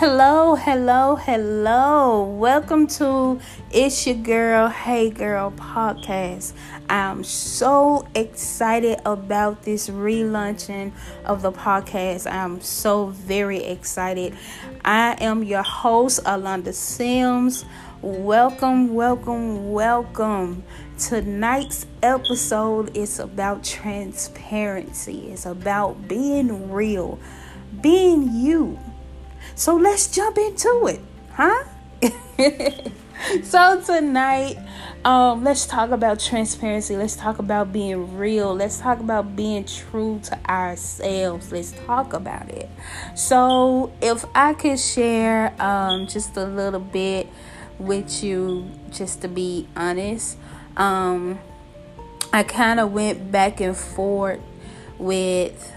Hello, hello, hello. Welcome to It's Your Girl, Hey Girl podcast. I'm so excited about this relaunching of the podcast. I'm so very excited. I am your host, Alonda Sims. Welcome, welcome, welcome. Tonight's episode is about transparency, it's about being real, being you so let's jump into it, huh? so tonight, um, let's talk about transparency. Let's talk about being real. Let's talk about being true to ourselves. Let's talk about it. So, if I could share um, just a little bit with you, just to be honest, um, I kind of went back and forth with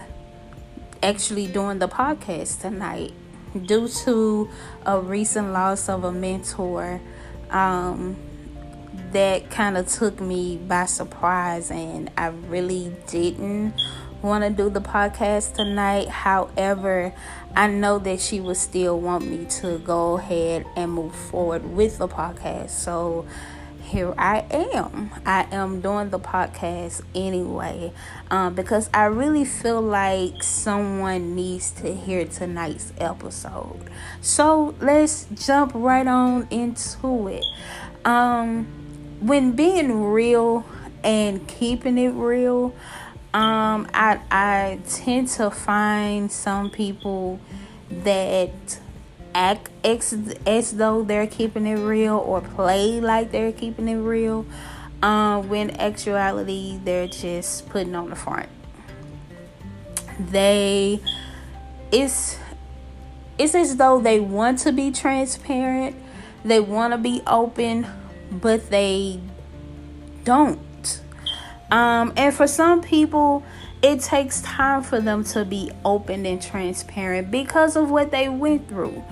actually doing the podcast tonight due to a recent loss of a mentor um, that kind of took me by surprise and i really didn't want to do the podcast tonight. However i know that she would still want me to go ahead and move forward with the podcast. So here I am. I am doing the podcast anyway um, because I really feel like someone needs to hear tonight's episode. So let's jump right on into it. Um, when being real and keeping it real, um, I I tend to find some people that act ex- as though they're keeping it real or play like they're keeping it real um, when actuality they're just putting on the front. They it's it's as though they want to be transparent they want to be open but they don't. Um, and for some people it takes time for them to be open and transparent because of what they went through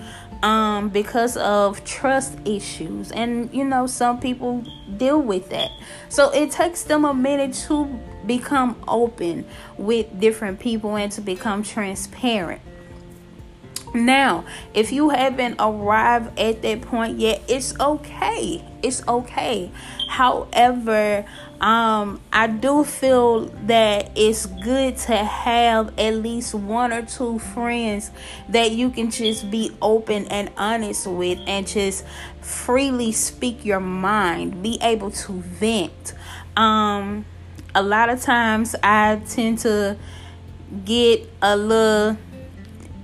um because of trust issues and you know some people deal with that so it takes them a minute to become open with different people and to become transparent now, if you haven't arrived at that point yet, it's okay. It's okay. However, um, I do feel that it's good to have at least one or two friends that you can just be open and honest with and just freely speak your mind, be able to vent. Um, a lot of times I tend to get a little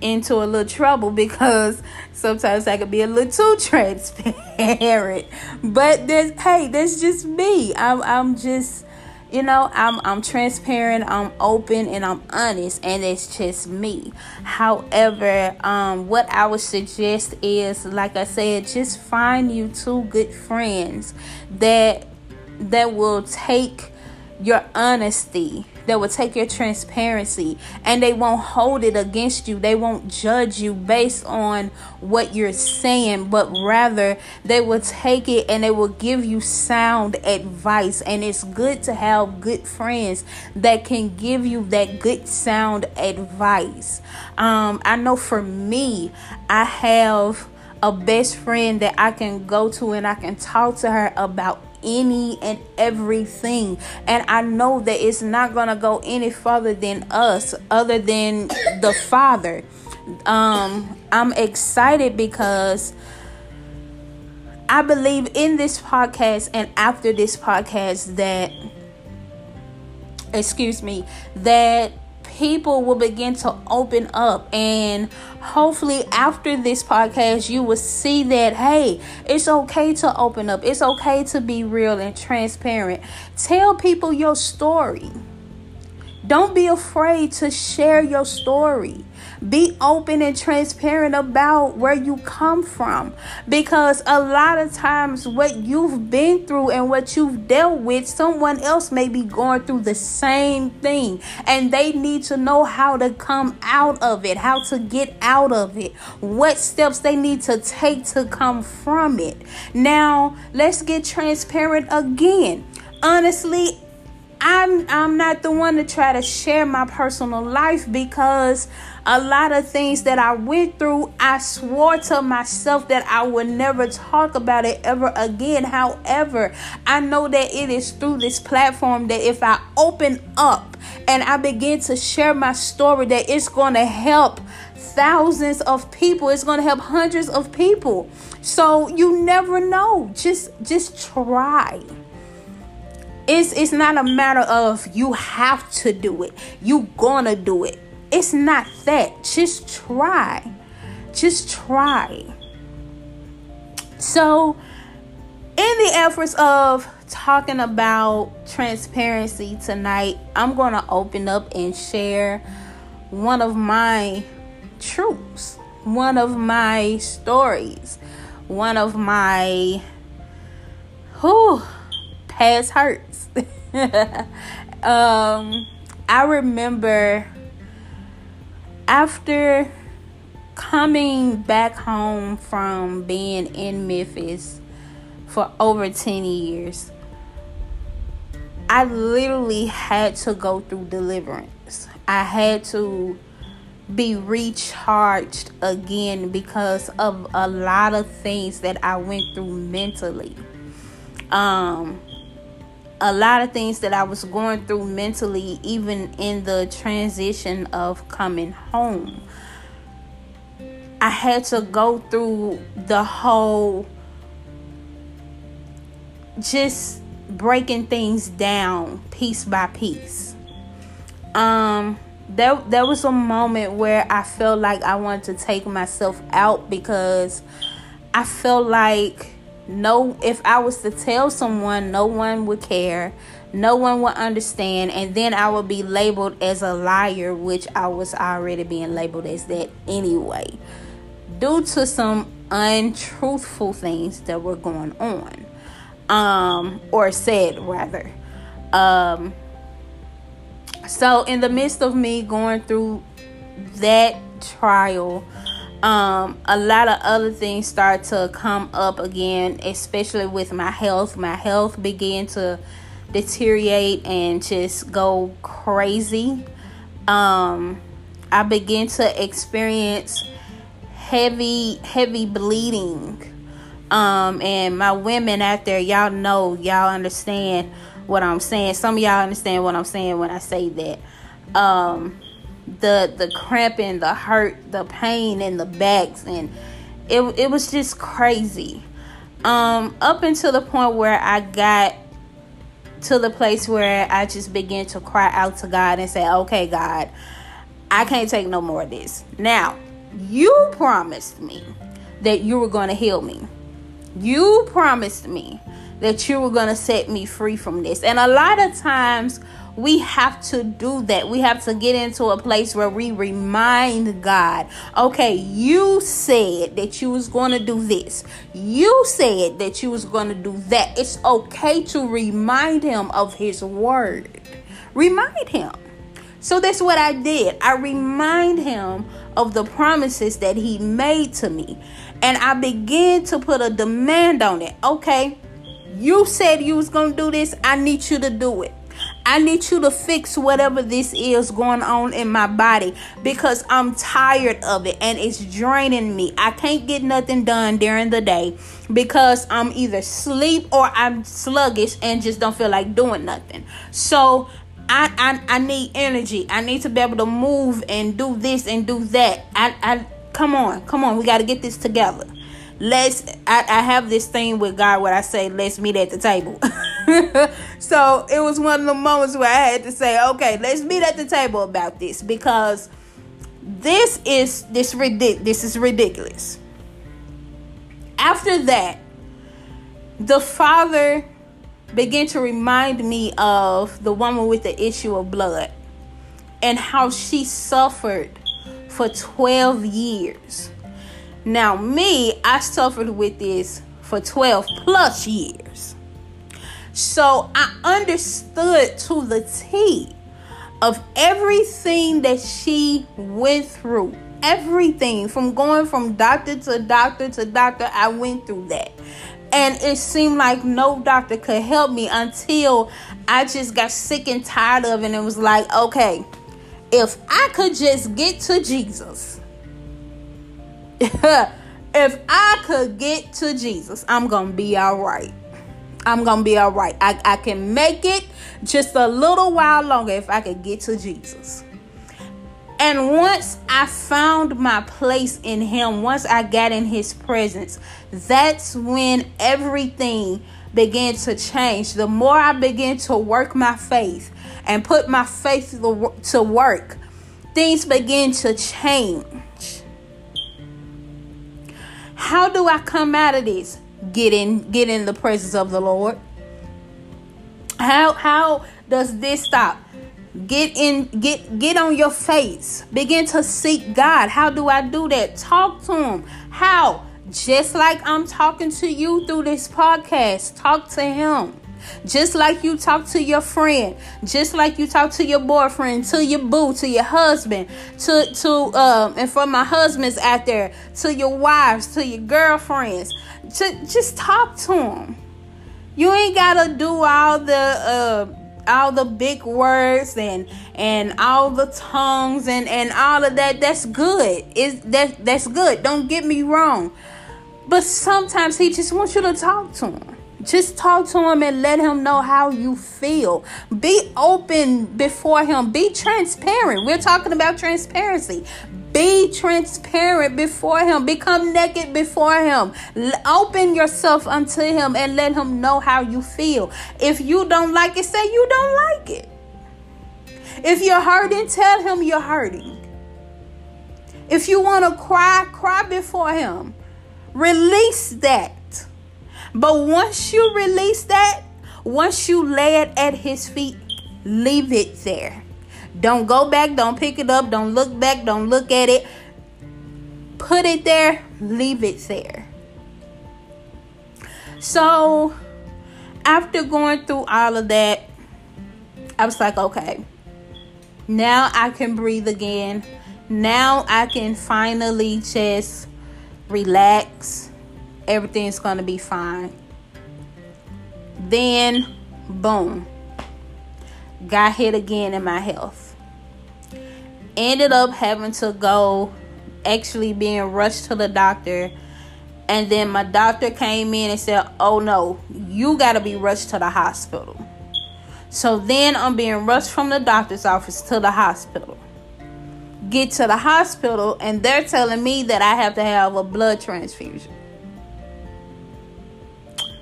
into a little trouble because sometimes I can be a little too transparent. But there's hey, that's just me. I'm I'm just you know, I'm I'm transparent, I'm open and I'm honest and it's just me. However, um what I would suggest is like I said, just find you two good friends that that will take your honesty that will take your transparency and they won't hold it against you. They won't judge you based on what you're saying, but rather they will take it and they will give you sound advice. And it's good to have good friends that can give you that good sound advice. Um, I know for me, I have a best friend that I can go to and I can talk to her about any and everything. And I know that it's not going to go any further than us, other than the Father. Um, I'm excited because I believe in this podcast and after this podcast that, excuse me, that people will begin to open up. And hopefully after this podcast you will see that hey it's okay to open up. It's okay to be real and transparent. Tell people your story. Don't be afraid to share your story. Be open and transparent about where you come from because a lot of times what you've been through and what you've dealt with, someone else may be going through the same thing and they need to know how to come out of it, how to get out of it, what steps they need to take to come from it. Now, let's get transparent again. Honestly, I'm I'm not the one to try to share my personal life because a lot of things that I went through, I swore to myself that I would never talk about it ever again. However, I know that it is through this platform that if I open up and I begin to share my story that it's going to help thousands of people. It's going to help hundreds of people. So you never know. Just just try it's it's not a matter of you have to do it you gonna do it it's not that. Just try. Just try. So in the efforts of talking about transparency tonight i'm gonna open up and share one of my truths one of my stories one of my who past hurts. um, I remember after coming back home from being in Memphis for over 10 years, I literally had to go through deliverance. I had to be recharged again because of a lot of things that I went through mentally. Um, a lot of things that I was going through mentally, even in the transition of coming home. I had to go through the whole just breaking things down piece by piece. Um there there was a moment where I felt like I wanted to take myself out because I felt like no if i was to tell someone no one would care no one would understand and then i would be labeled as a liar which i was already being labeled as that anyway due to some untruthful things that were going on. Um or said rather. Um so in the midst of me going through that trial um, a lot of other things start to come up again, especially with my health. My health began to deteriorate and just go crazy. Um, I began to experience heavy, heavy bleeding. Um, and my women out there, y'all know, y'all understand what I'm saying. Some of y'all understand what I'm saying when I say that. Um, the the cramping, the hurt, the pain in the backs, and it it was just crazy. Um, up until the point where I got to the place where I just began to cry out to God and say, "Okay, God, I can't take no more of this." Now, you promised me that you were going to heal me. You promised me that you were going to set me free from this. And a lot of times we have to do that. We have to get into a place where we remind God, okay, you said that you was going to do this. You said that you was going to do that. It's okay to remind him of his word. Remind him. So that's what I did. I remind him of the promises that he made to me. And I began to put a demand on it. Okay, you said you was going to do this. I need you to do it. I need you to fix whatever this is going on in my body because I'm tired of it and it's draining me. I can't get nothing done during the day because I'm either sleep or I'm sluggish and just don't feel like doing nothing. So I, I I need energy. I need to be able to move and do this and do that. I I come on, come on, we gotta get this together let's I, I have this thing with God where I say let's meet at the table. so it was one of the moments where I had to say, okay, let's meet at the table about this because this is this ridic- this is ridiculous. After that, the father began to remind me of the woman with the issue of blood and how she suffered for 12 years now, me, I suffered with this for 12 plus years. So I understood to the T of everything that she went through. Everything from going from doctor to doctor to doctor, I went through that. And it seemed like no doctor could help me until I just got sick and tired of it and it was like, okay, if I could just get to Jesus, if I could get to Jesus, I'm going to be all right. I'm to be all right. I, I can make it just a little while longer if I could get to Jesus. And once I found my place in Him, once I got in His presence, that's when everything began to change. The more I began to work my faith and put my faith to work, things began to change. How do I come out of this? Get in, get in the presence of the Lord. How how does this stop? Get in, get get on your face. Begin to seek God. How do I do that? Talk to him. How? Just like I'm talking to you through this podcast. Talk to him. Just like you talk to your friend, just like you talk to your boyfriend, to your boo, to your husband, to to um and for my husbands out there, to your wives, to your girlfriends, to just talk to them. You ain't gotta do all the uh all the big words and and all the tongues and and all of that. That's good. Is that that's good. Don't get me wrong. But sometimes he just wants you to talk to him just talk to him and let him know how you feel. Be open before him. Be transparent. We're talking about transparency. Be transparent before him. Become naked before him. Open yourself unto him and let him know how you feel. If you don't like it, say you don't like it. If you're hurting, tell him you're hurting. If you want to cry, cry before him. Release that. But once you release that, once you lay it at his feet, leave it there. Don't go back, don't pick it up, don't look back, don't look at it. Put it there, leave it there. So, after going through all of that, I was like, okay, now I can breathe again. Now I can finally just relax everything's going to be fine. Then, boom, got hit again in my health. Ended up having to go, actually being rushed to the doctor. And then my doctor came in and said, Oh no, you got to be rushed to the hospital. So then I'm being rushed from the doctor's office to the hospital. Get to the hospital, and they're telling me that I have to have a blood transfusion.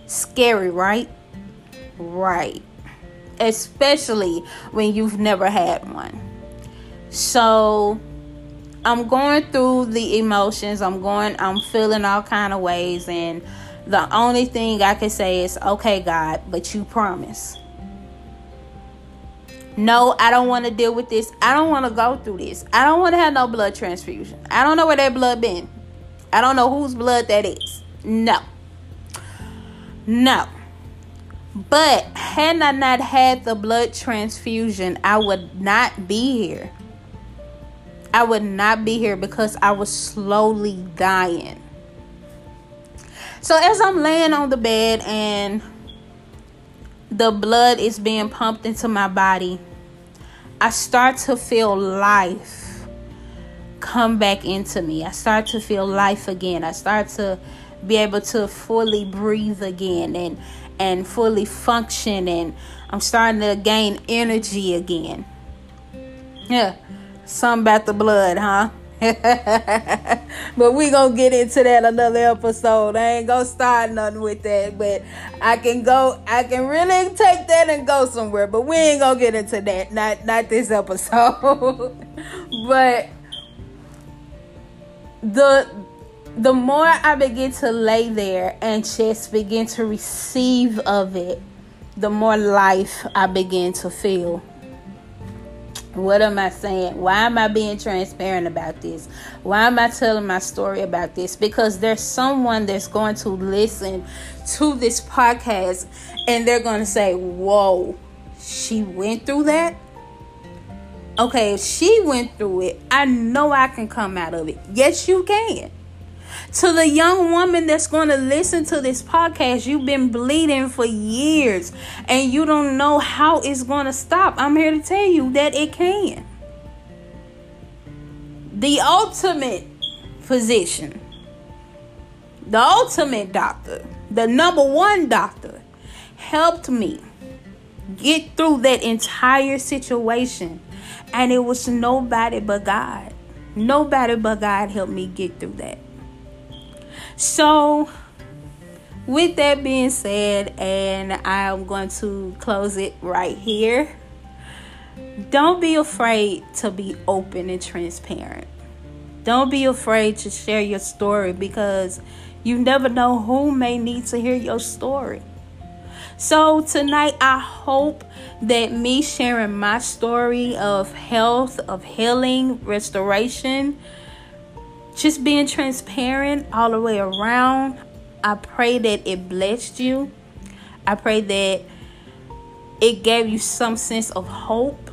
Scary, right? Right. Especially when you've never had one. So I'm going through the emotions. I'm going I'm feeling all kind of ways and the only thing I can say is, "Okay, God, but you promise." No, I don't want to deal with this. I don't want to go through this. I don't want to have no blood transfusion. I don't know where that blood been. I don't know whose blood that is. No. No. But had I not had the blood transfusion, I would not be here. I would not be here because I was slowly dying. So as I'm laying on the bed and the blood is being pumped into my body, I start to feel life come back into me. I start to feel life again. I start to be able to fully breathe again and and fully function and I'm starting to gain energy again. Yeah. Something about the blood, huh? but we gonna get into that another episode. I ain't gonna start nothing with that, but I can go. I can really take that and go somewhere. But we ain't gonna get into that. Not not this episode. but the the more I begin to lay there and just begin to receive of it, the more life I begin to feel. What am I saying? Why am I being transparent about this? Why am I telling my story about this? Because there's someone that's going to listen to this podcast and they're going to say, Whoa, she went through that? Okay, if she went through it, I know I can come out of it. Yes, you can. To the young woman that's going to listen to this podcast, you've been bleeding for years and you don't know how it's going to stop. I'm here to tell you that it can. The ultimate physician, the ultimate doctor, the number one doctor, helped me get through that entire situation. And it was nobody but God. Nobody but God helped me get through that. So, with that being said, and I'm going to close it right here. Don't be afraid to be open and transparent. Don't be afraid to share your story because you never know who may need to hear your story. So, tonight, I hope that me sharing my story of health, of healing, restoration, just being transparent all the way around, I pray that it blessed you. I pray that it gave you some sense of hope.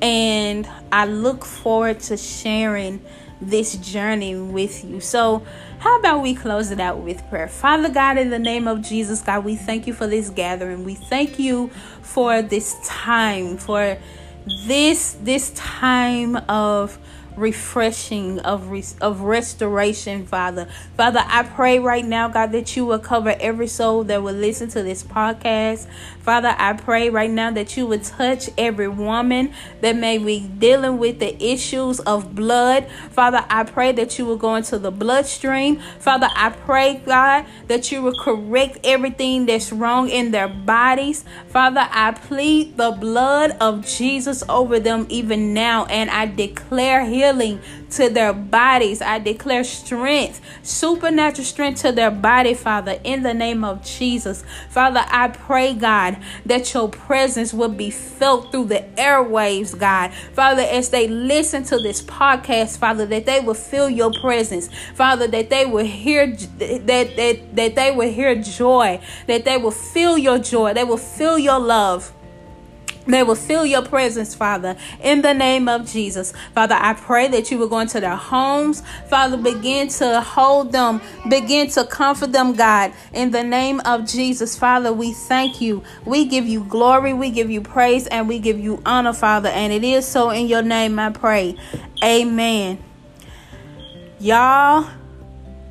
And I look forward to sharing this journey with you. So, how about we close it out with prayer? Father God, in the name of Jesus, God, we thank you for this gathering. We thank you for this time, for this this time of refreshing of re- of restoration father. Father i pray right now god that you will cover every soul that will listen to this podcast. Father i pray right now that you would touch every woman that may be dealing with the issues of blood. Father i pray that you will go into the bloodstream. Father i pray god that you will correct everything that's wrong in their bodies. Father i plead the blood of jesus over them even now and i declare healing healing to their bodies. I declare strength, supernatural strength to their body, Father, in the name of Jesus. Father, I pray, God, that your presence will be felt through the airwaves, God. Father, as they listen to this podcast, Father, that they will feel your presence. Father, that they will hear that that, that they will hear joy, that they will feel your joy, they will feel your love. They will feel your presence, Father, in the name of Jesus. Father, I pray that you will go into their homes. Father, begin to hold them, begin to comfort them, God, in the name of Jesus. Father, we thank you. We give you glory, we give you praise, and we give you honor, Father. And it is so in your name, I pray. Amen. Y'all,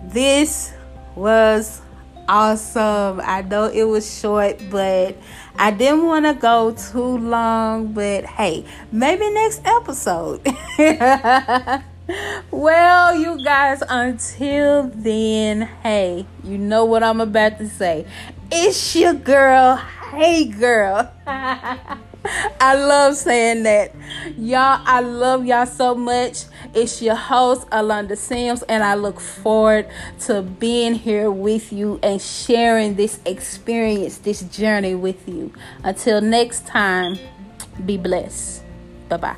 this was awesome. I know it was short, but I didn't want to go too long, but hey, maybe next episode. well, you guys, until then, hey, you know what I'm about to say. It's your girl. Hey, girl. I love saying that. Y'all, I love y'all so much. It's your host, Alonda Sims, and I look forward to being here with you and sharing this experience, this journey with you. Until next time, be blessed. Bye bye.